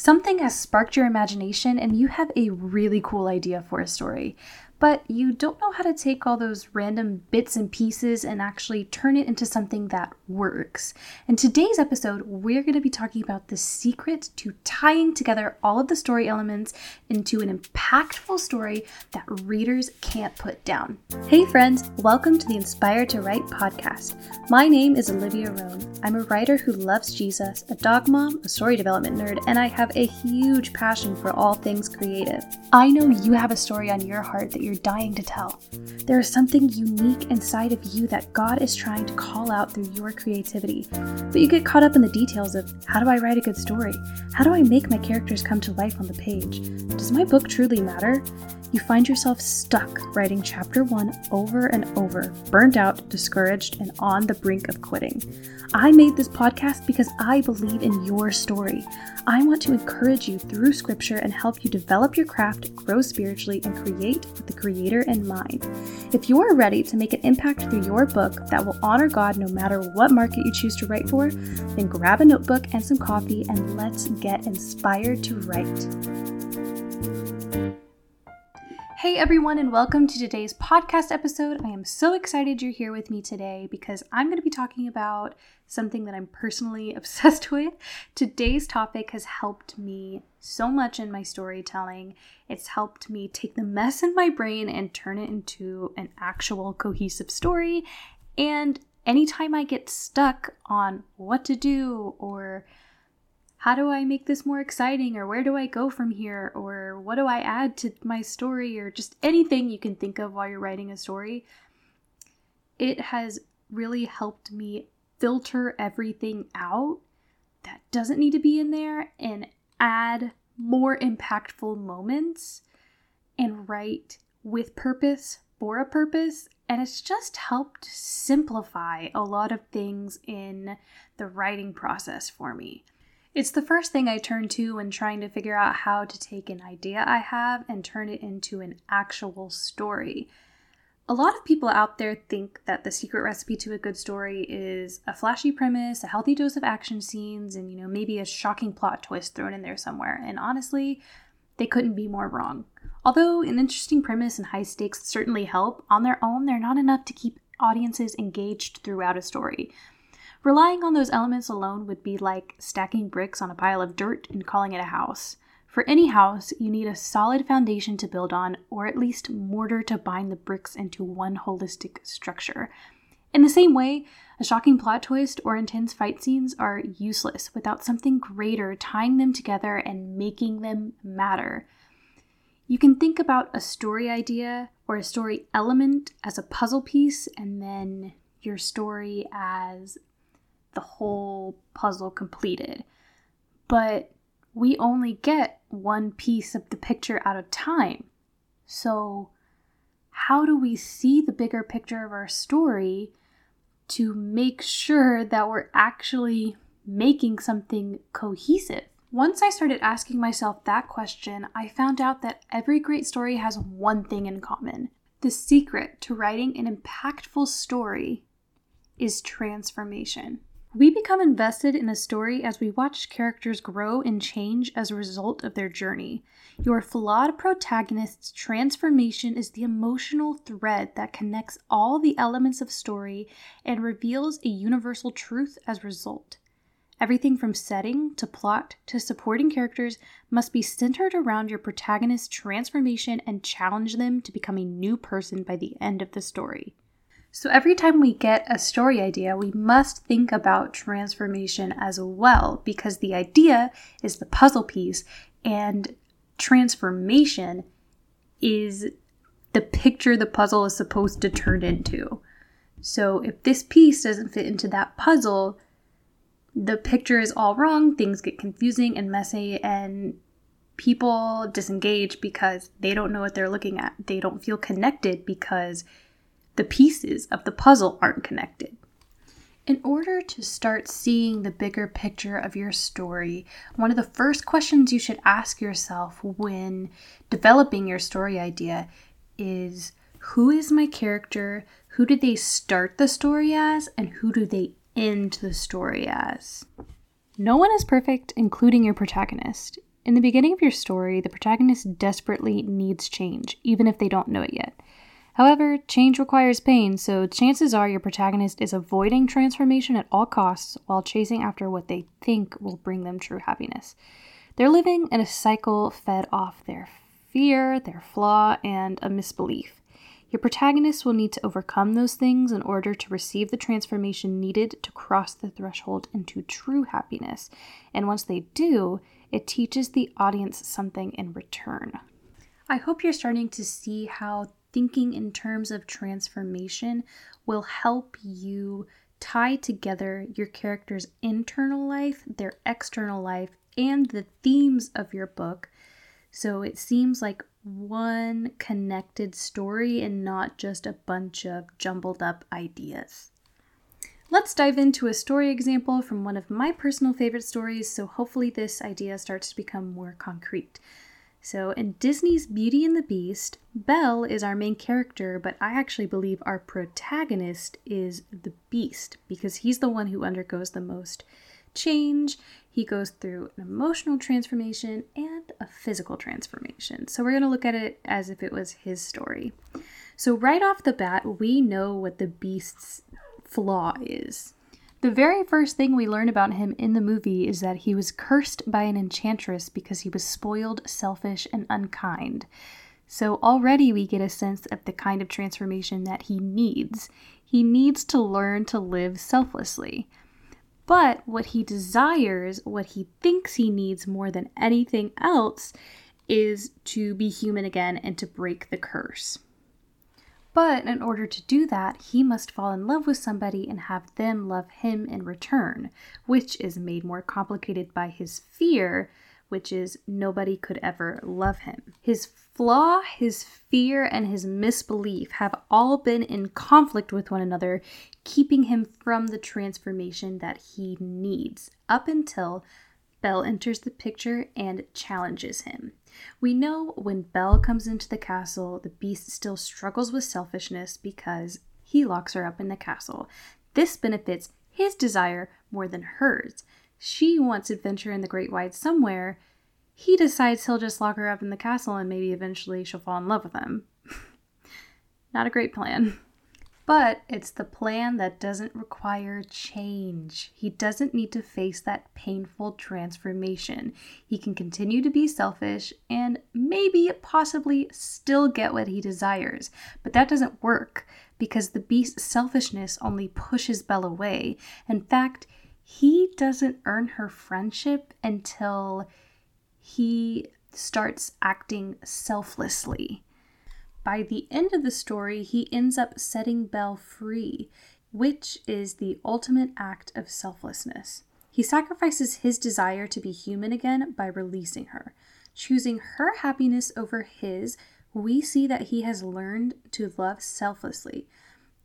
Something has sparked your imagination and you have a really cool idea for a story but you don't know how to take all those random bits and pieces and actually turn it into something that works. In today's episode, we're going to be talking about the secret to tying together all of the story elements into an impactful story that readers can't put down. Hey, friends, welcome to the Inspired to Write podcast. My name is Olivia Roan. I'm a writer who loves Jesus, a dog mom, a story development nerd, and I have a huge passion for all things creative. I know you have a story on your heart that you're dying to tell. There is something unique inside of you that God is trying to call out through your creativity. But you get caught up in the details of how do I write a good story? How do I make my characters come to life on the page? Does my book truly matter? You find yourself stuck writing chapter one over and over, burnt out, discouraged, and on the brink of quitting. I made this podcast because I believe in your story. I want to encourage you through scripture and help you develop your craft, grow spiritually, and create with the Creator in mind. If you are ready to make an impact through your book that will honor God no matter what market you choose to write for, then grab a notebook and some coffee and let's get inspired to write. Hey everyone, and welcome to today's podcast episode. I am so excited you're here with me today because I'm going to be talking about something that I'm personally obsessed with. Today's topic has helped me so much in my storytelling. It's helped me take the mess in my brain and turn it into an actual cohesive story. And anytime I get stuck on what to do or how do I make this more exciting or where do I go from here or what do I add to my story or just anything you can think of while you're writing a story. It has really helped me filter everything out that doesn't need to be in there and add more impactful moments and write with purpose for a purpose. And it's just helped simplify a lot of things in the writing process for me. It's the first thing I turn to when trying to figure out how to take an idea I have and turn it into an actual story. A lot of people out there think that the secret recipe to a good story is a flashy premise, a healthy dose of action scenes, and you know, maybe a shocking plot twist thrown in there somewhere. And honestly, they couldn't be more wrong. Although an interesting premise and high stakes certainly help, on their own, they're not enough to keep audiences engaged throughout a story. Relying on those elements alone would be like stacking bricks on a pile of dirt and calling it a house. For any house, you need a solid foundation to build on, or at least mortar to bind the bricks into one holistic structure. In the same way, a shocking plot twist or intense fight scenes are useless without something greater tying them together and making them matter. You can think about a story idea or a story element as a puzzle piece, and then your story as the whole puzzle completed. But we only get one piece of the picture at a time. So, how do we see the bigger picture of our story to make sure that we're actually making something cohesive? Once I started asking myself that question, I found out that every great story has one thing in common. The secret to writing an impactful story is transformation. We become invested in a story as we watch characters grow and change as a result of their journey. Your flawed protagonist's transformation is the emotional thread that connects all the elements of story and reveals a universal truth as a result. Everything from setting to plot to supporting characters must be centered around your protagonist's transformation and challenge them to become a new person by the end of the story. So every time we get a story idea, we must think about transformation as well because the idea is the puzzle piece and transformation is the picture the puzzle is supposed to turn into. So if this piece doesn't fit into that puzzle, the picture is all wrong, things get confusing and messy, and people disengage because they don't know what they're looking at. They don't feel connected because the pieces of the puzzle aren't connected. In order to start seeing the bigger picture of your story, one of the first questions you should ask yourself when developing your story idea is who is my character? Who did they start the story as? And who do they end the story as? No one is perfect, including your protagonist. In the beginning of your story, the protagonist desperately needs change, even if they don't know it yet. However, change requires pain, so chances are your protagonist is avoiding transformation at all costs while chasing after what they think will bring them true happiness. They're living in a cycle fed off their fear, their flaw, and a misbelief. Your protagonist will need to overcome those things in order to receive the transformation needed to cross the threshold into true happiness. And once they do, it teaches the audience something in return. I hope you're starting to see how thinking in terms of transformation will help you tie together your character's internal life, their external life, and the themes of your book. So it seems like one connected story and not just a bunch of jumbled up ideas. Let's dive into a story example from one of my personal favorite stories, so hopefully this idea starts to become more concrete. So, in Disney's Beauty and the Beast, Belle is our main character, but I actually believe our protagonist is the Beast because he's the one who undergoes the most change. He goes through an emotional transformation and a physical transformation. So we're going to look at it as if it was his story. So, right off the bat, we know what the beast's flaw is. The very first thing we learn about him in the movie is that he was cursed by an enchantress because he was spoiled, selfish, and unkind. So already we get a sense of the kind of transformation that he needs. He needs to learn to live selflessly. But what he desires, what he thinks he needs more than anything else, is to be human again and to break the curse. But in order to do that, he must fall in love with somebody and have them love him in return, which is made more complicated by his fear, which is nobody could ever love him. His flaw, his fear, and his misbelief have all been in conflict with one another, keeping him from the transformation that he needs up until Belle enters the picture and challenges him. We know when Belle comes into the castle, the beast still struggles with selfishness because he locks her up in the castle. This benefits his desire more than hers. She wants adventure in the great wide somewhere, he decides he'll just lock her up in the castle and maybe eventually she'll fall in love with him. Not a great plan. But it's the plan that doesn't require change. He doesn't need to face that painful transformation. He can continue to be selfish and maybe, possibly, still get what he desires. But that doesn't work because the beast's selfishness only pushes Belle away. In fact, he doesn't earn her friendship until he starts acting selflessly. By the end of the story, he ends up setting Belle free, which is the ultimate act of selflessness. He sacrifices his desire to be human again by releasing her. Choosing her happiness over his, we see that he has learned to love selflessly,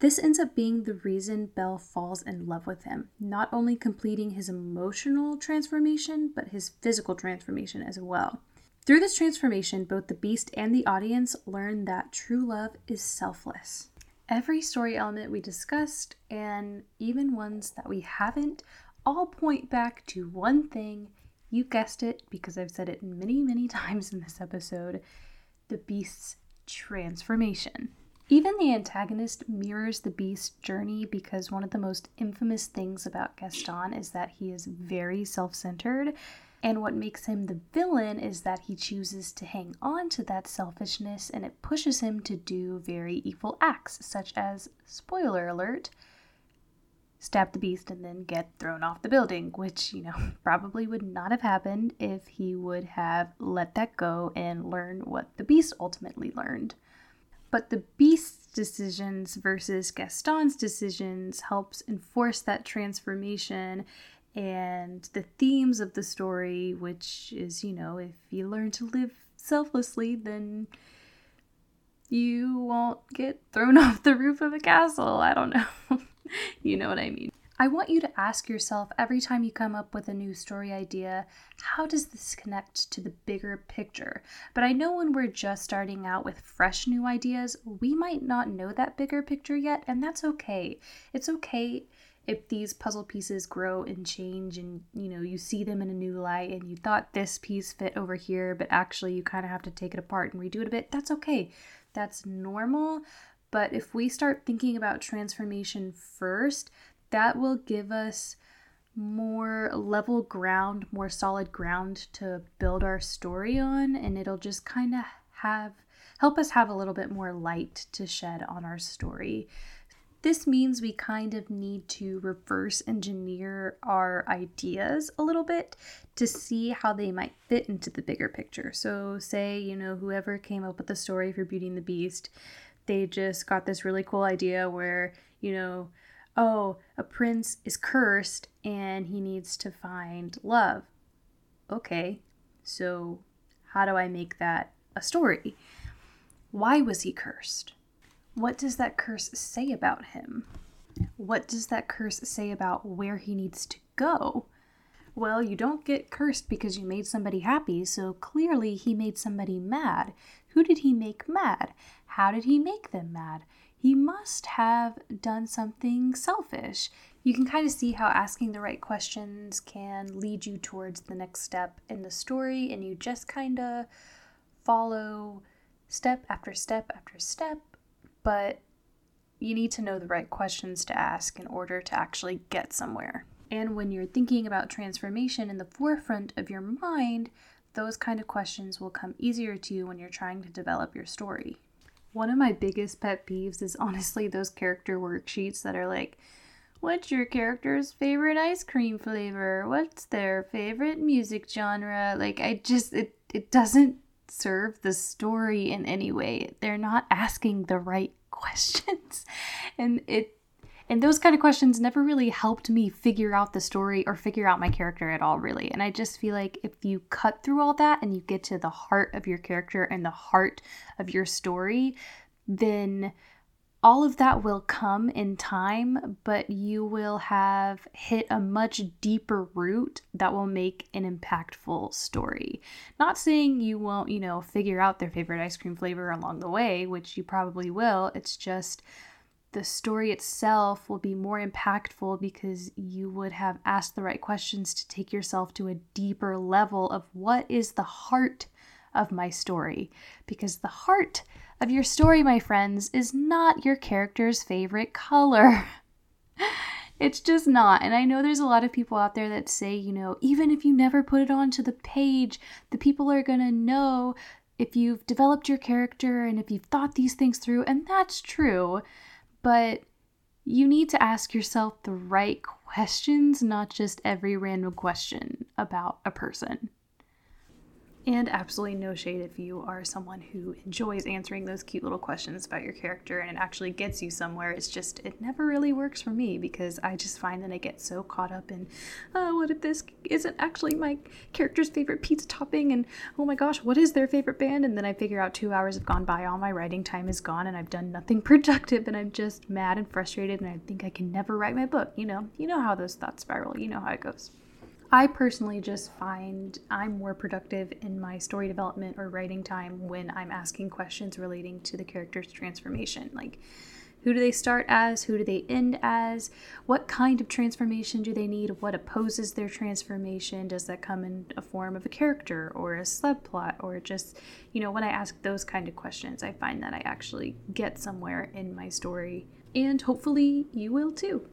this ends up being the reason Belle falls in love with him, not only completing his emotional transformation, but his physical transformation as well. Through this transformation, both the beast and the audience learn that true love is selfless. Every story element we discussed, and even ones that we haven't, all point back to one thing. You guessed it because I've said it many, many times in this episode the beast's transformation. Even the antagonist mirrors the beast's journey because one of the most infamous things about Gaston is that he is very self centered. And what makes him the villain is that he chooses to hang on to that selfishness and it pushes him to do very evil acts, such as, spoiler alert, stab the beast and then get thrown off the building, which, you know, probably would not have happened if he would have let that go and learn what the beast ultimately learned. But the beast's decisions versus Gaston's decisions helps enforce that transformation and the themes of the story, which is, you know, if you learn to live selflessly, then you won't get thrown off the roof of a castle. I don't know. you know what I mean. I want you to ask yourself every time you come up with a new story idea, how does this connect to the bigger picture? But I know when we're just starting out with fresh new ideas, we might not know that bigger picture yet, and that's okay. It's okay if these puzzle pieces grow and change and you know you see them in a new light and you thought this piece fit over here but actually you kind of have to take it apart and redo it a bit that's okay. That's normal but if we start thinking about transformation first that will give us more level ground more solid ground to build our story on and it'll just kind of have help us have a little bit more light to shed on our story this means we kind of need to reverse engineer our ideas a little bit to see how they might fit into the bigger picture. So, say, you know, whoever came up with the story for Beauty and the Beast, they just got this really cool idea where, you know, oh, a prince is cursed and he needs to find love. Okay, so how do I make that a story? Why was he cursed? What does that curse say about him? What does that curse say about where he needs to go? Well, you don't get cursed because you made somebody happy, so clearly he made somebody mad. Who did he make mad? How did he make them mad? He must have done something selfish. You can kind of see how asking the right questions can lead you towards the next step in the story, and you just kind of follow step after step after step but you need to know the right questions to ask in order to actually get somewhere. And when you're thinking about transformation in the forefront of your mind, those kind of questions will come easier to you when you're trying to develop your story. One of my biggest pet peeves is honestly those character worksheets that are like, What's your character's favorite ice cream flavor? What's their favorite music genre? Like, I just, it, it doesn't serve the story in any way. They're not asking the right questions. And it and those kind of questions never really helped me figure out the story or figure out my character at all, really. And I just feel like if you cut through all that and you get to the heart of your character and the heart of your story, then all of that will come in time, but you will have hit a much deeper root that will make an impactful story. Not saying you won't, you know, figure out their favorite ice cream flavor along the way, which you probably will. It's just the story itself will be more impactful because you would have asked the right questions to take yourself to a deeper level of what is the heart of my story. Because the heart of your story, my friends, is not your character's favorite color. it's just not. And I know there's a lot of people out there that say, you know, even if you never put it onto the page, the people are going to know if you've developed your character and if you've thought these things through. And that's true. But you need to ask yourself the right questions, not just every random question about a person. And absolutely no shade if you are someone who enjoys answering those cute little questions about your character and it actually gets you somewhere. It's just, it never really works for me because I just find that I get so caught up in, oh, what if this isn't actually my character's favorite pizza topping? And oh my gosh, what is their favorite band? And then I figure out two hours have gone by, all my writing time is gone, and I've done nothing productive, and I'm just mad and frustrated, and I think I can never write my book. You know, you know how those thoughts spiral, you know how it goes. I personally just find I'm more productive in my story development or writing time when I'm asking questions relating to the character's transformation. Like, who do they start as? Who do they end as? What kind of transformation do they need? What opposes their transformation? Does that come in a form of a character or a subplot or just, you know, when I ask those kind of questions, I find that I actually get somewhere in my story. And hopefully you will too.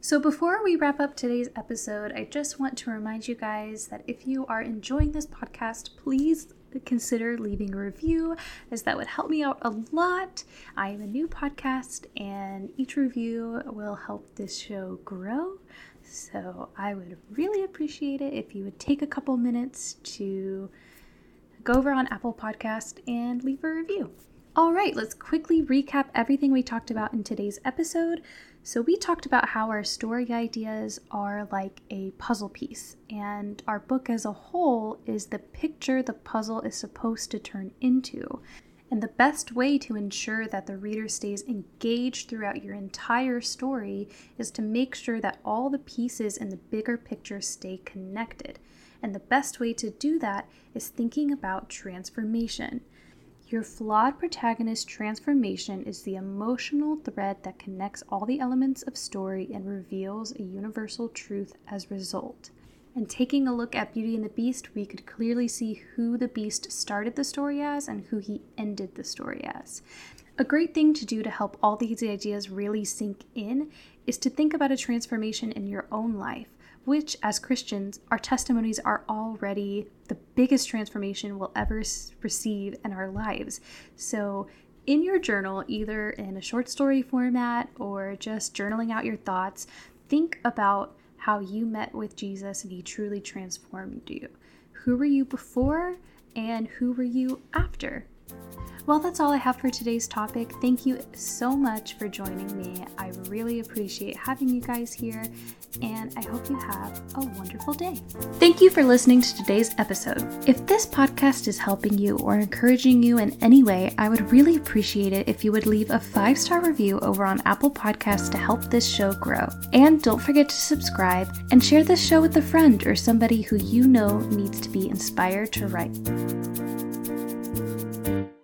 So, before we wrap up today's episode, I just want to remind you guys that if you are enjoying this podcast, please consider leaving a review, as that would help me out a lot. I am a new podcast, and each review will help this show grow. So, I would really appreciate it if you would take a couple minutes to go over on Apple Podcast and leave a review. All right, let's quickly recap everything we talked about in today's episode. So, we talked about how our story ideas are like a puzzle piece, and our book as a whole is the picture the puzzle is supposed to turn into. And the best way to ensure that the reader stays engaged throughout your entire story is to make sure that all the pieces in the bigger picture stay connected. And the best way to do that is thinking about transformation Your flawed protagonist's transformation is the emotional thread that connects all the elements of story and reveals a universal truth as a result. And taking a look at Beauty and the Beast, we could clearly see who the Beast started the story as and who he ended the story as. A great thing to do to help all these ideas really sink in is to think about a transformation in your own life, which, as Christians, our testimonies are already the biggest transformation we'll ever receive in our lives. So, in your journal, either in a short story format or just journaling out your thoughts, think about how you met with Jesus and he truly transformed you. Who were you before and who were you after? Well, that's all I have for today's topic. Thank you so much for joining me. I really appreciate having you guys here, and I hope you have a wonderful day. Thank you for listening to today's episode. If this podcast is helping you or encouraging you in any way, I would really appreciate it if you would leave a five star review over on Apple Podcasts to help this show grow. And don't forget to subscribe and share this show with a friend or somebody who you know needs to be inspired to write you